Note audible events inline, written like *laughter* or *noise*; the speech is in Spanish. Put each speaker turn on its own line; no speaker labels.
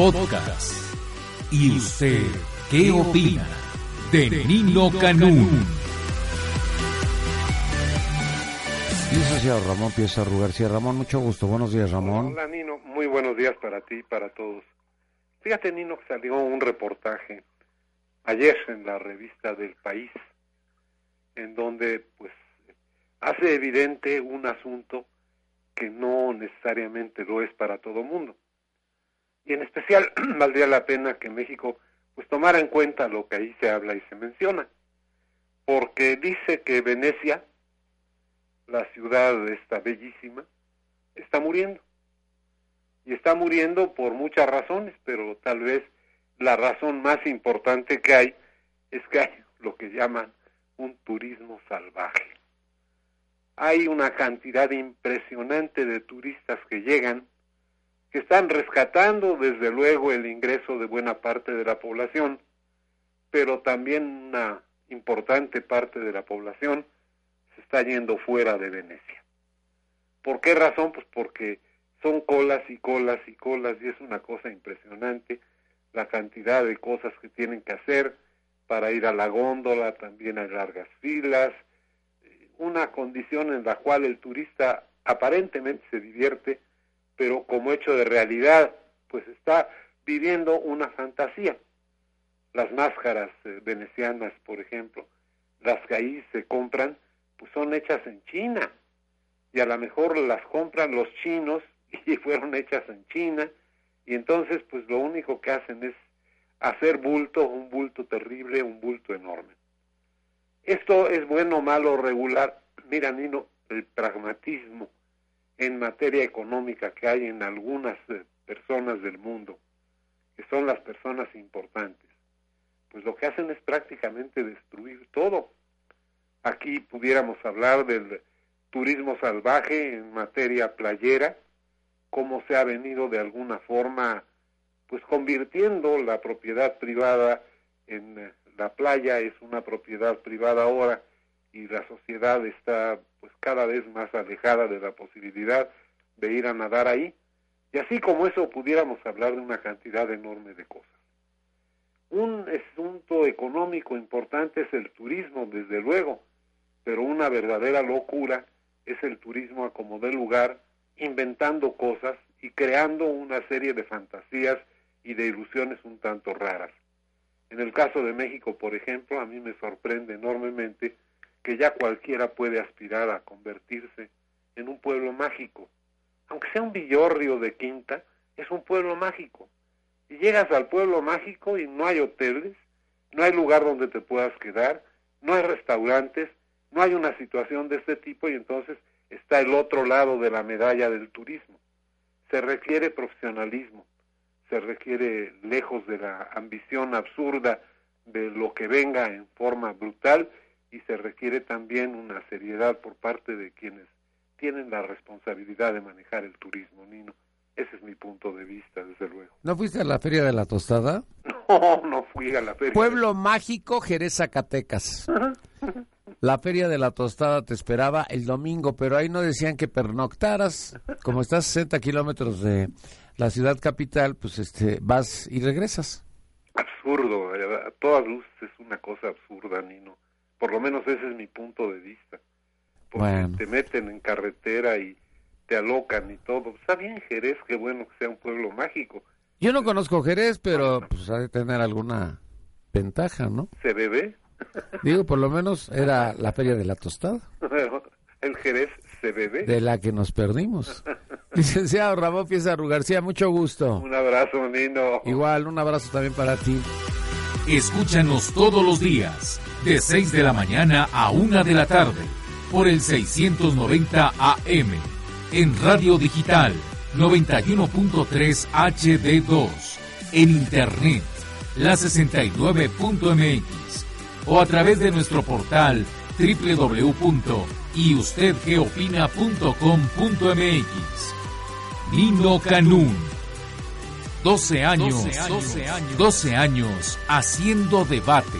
podcast. ¿Y usted qué opina de Nino Canún?
Licenciado Ramón Piezarro García. Ramón, mucho gusto. Buenos días, Ramón.
Hola, Nino. Muy buenos días para ti y para todos. Fíjate, Nino, que salió un reportaje ayer en la revista del País, en donde, pues, hace evidente un asunto que no necesariamente lo es para todo mundo. Y en especial *clears throat* valdría la pena que México pues tomara en cuenta lo que ahí se habla y se menciona, porque dice que Venecia, la ciudad esta bellísima, está muriendo. Y está muriendo por muchas razones, pero tal vez la razón más importante que hay es que hay *laughs* lo que llaman un turismo salvaje. Hay una cantidad impresionante de turistas que llegan, que están rescatando desde luego el ingreso de buena parte de la población, pero también una importante parte de la población se está yendo fuera de Venecia. ¿Por qué razón? Pues porque son colas y colas y colas y es una cosa impresionante la cantidad de cosas que tienen que hacer para ir a la góndola, también hay largas filas, una condición en la cual el turista aparentemente se divierte, pero como hecho de realidad, pues está viviendo una fantasía. Las máscaras eh, venecianas, por ejemplo, las que ahí se compran, pues son hechas en China, y a lo mejor las compran los chinos *laughs* y fueron hechas en China, y entonces pues lo único que hacen es hacer bulto, un bulto terrible, un bulto enorme. Esto es bueno, malo, regular. Mira, Nino, el pragmatismo en materia económica que hay en algunas eh, personas del mundo, que son las personas importantes, pues lo que hacen es prácticamente destruir todo. Aquí pudiéramos hablar del turismo salvaje en materia playera, cómo se ha venido de alguna forma pues convirtiendo la propiedad privada en eh, la playa es una propiedad privada ahora y la sociedad está cada vez más alejada de la posibilidad de ir a nadar ahí y así como eso pudiéramos hablar de una cantidad enorme de cosas. Un asunto económico importante es el turismo, desde luego, pero una verdadera locura es el turismo a como de lugar inventando cosas y creando una serie de fantasías y de ilusiones un tanto raras. En el caso de México, por ejemplo, a mí me sorprende enormemente que ya cualquiera puede aspirar a convertirse en un pueblo mágico. Aunque sea un villorrio de quinta, es un pueblo mágico. Y llegas al pueblo mágico y no hay hoteles, no hay lugar donde te puedas quedar, no hay restaurantes, no hay una situación de este tipo y entonces está el otro lado de la medalla del turismo. Se requiere profesionalismo, se requiere lejos de la ambición absurda de lo que venga en forma brutal y se requiere también una seriedad por parte de quienes tienen la responsabilidad de manejar el turismo, Nino. Ese es mi punto de vista, desde luego.
¿No fuiste a la Feria de la Tostada?
No, no fui a la feria.
Pueblo mágico, Jerez Zacatecas. La Feria de la Tostada te esperaba el domingo, pero ahí no decían que pernoctaras. Como estás a 60 kilómetros de la ciudad capital, pues este vas y regresas.
Absurdo, eh, a todas luces es una cosa absurda, Nino. Por lo menos ese es mi punto de vista. Porque
Bueno.
te meten en carretera y te alocan y todo. Está bien Jerez, qué bueno que sea un pueblo mágico.
Yo no conozco Jerez, pero pues ha de tener alguna ventaja, ¿no?
¿Se bebe? *laughs*
Digo, por lo menos era la Feria de la Tostada, *laughs*
el Jerez se bebe.
de la que nos perdimos. *laughs* Licenciado Ramón Piezarro García, mucho gusto.
Un abrazo, Nino.
Igual, un abrazo también para ti.
Escúchanos todos los días, de 6 de la mañana a 1 de la tarde, por el 690 AM, en Radio Digital 91.3 HD2, en Internet, la 69.mx, o a través de nuestro portal www.yustedqueopina.com.mx. Nino Canún. 12 años, 12 años, 12 años haciendo debate.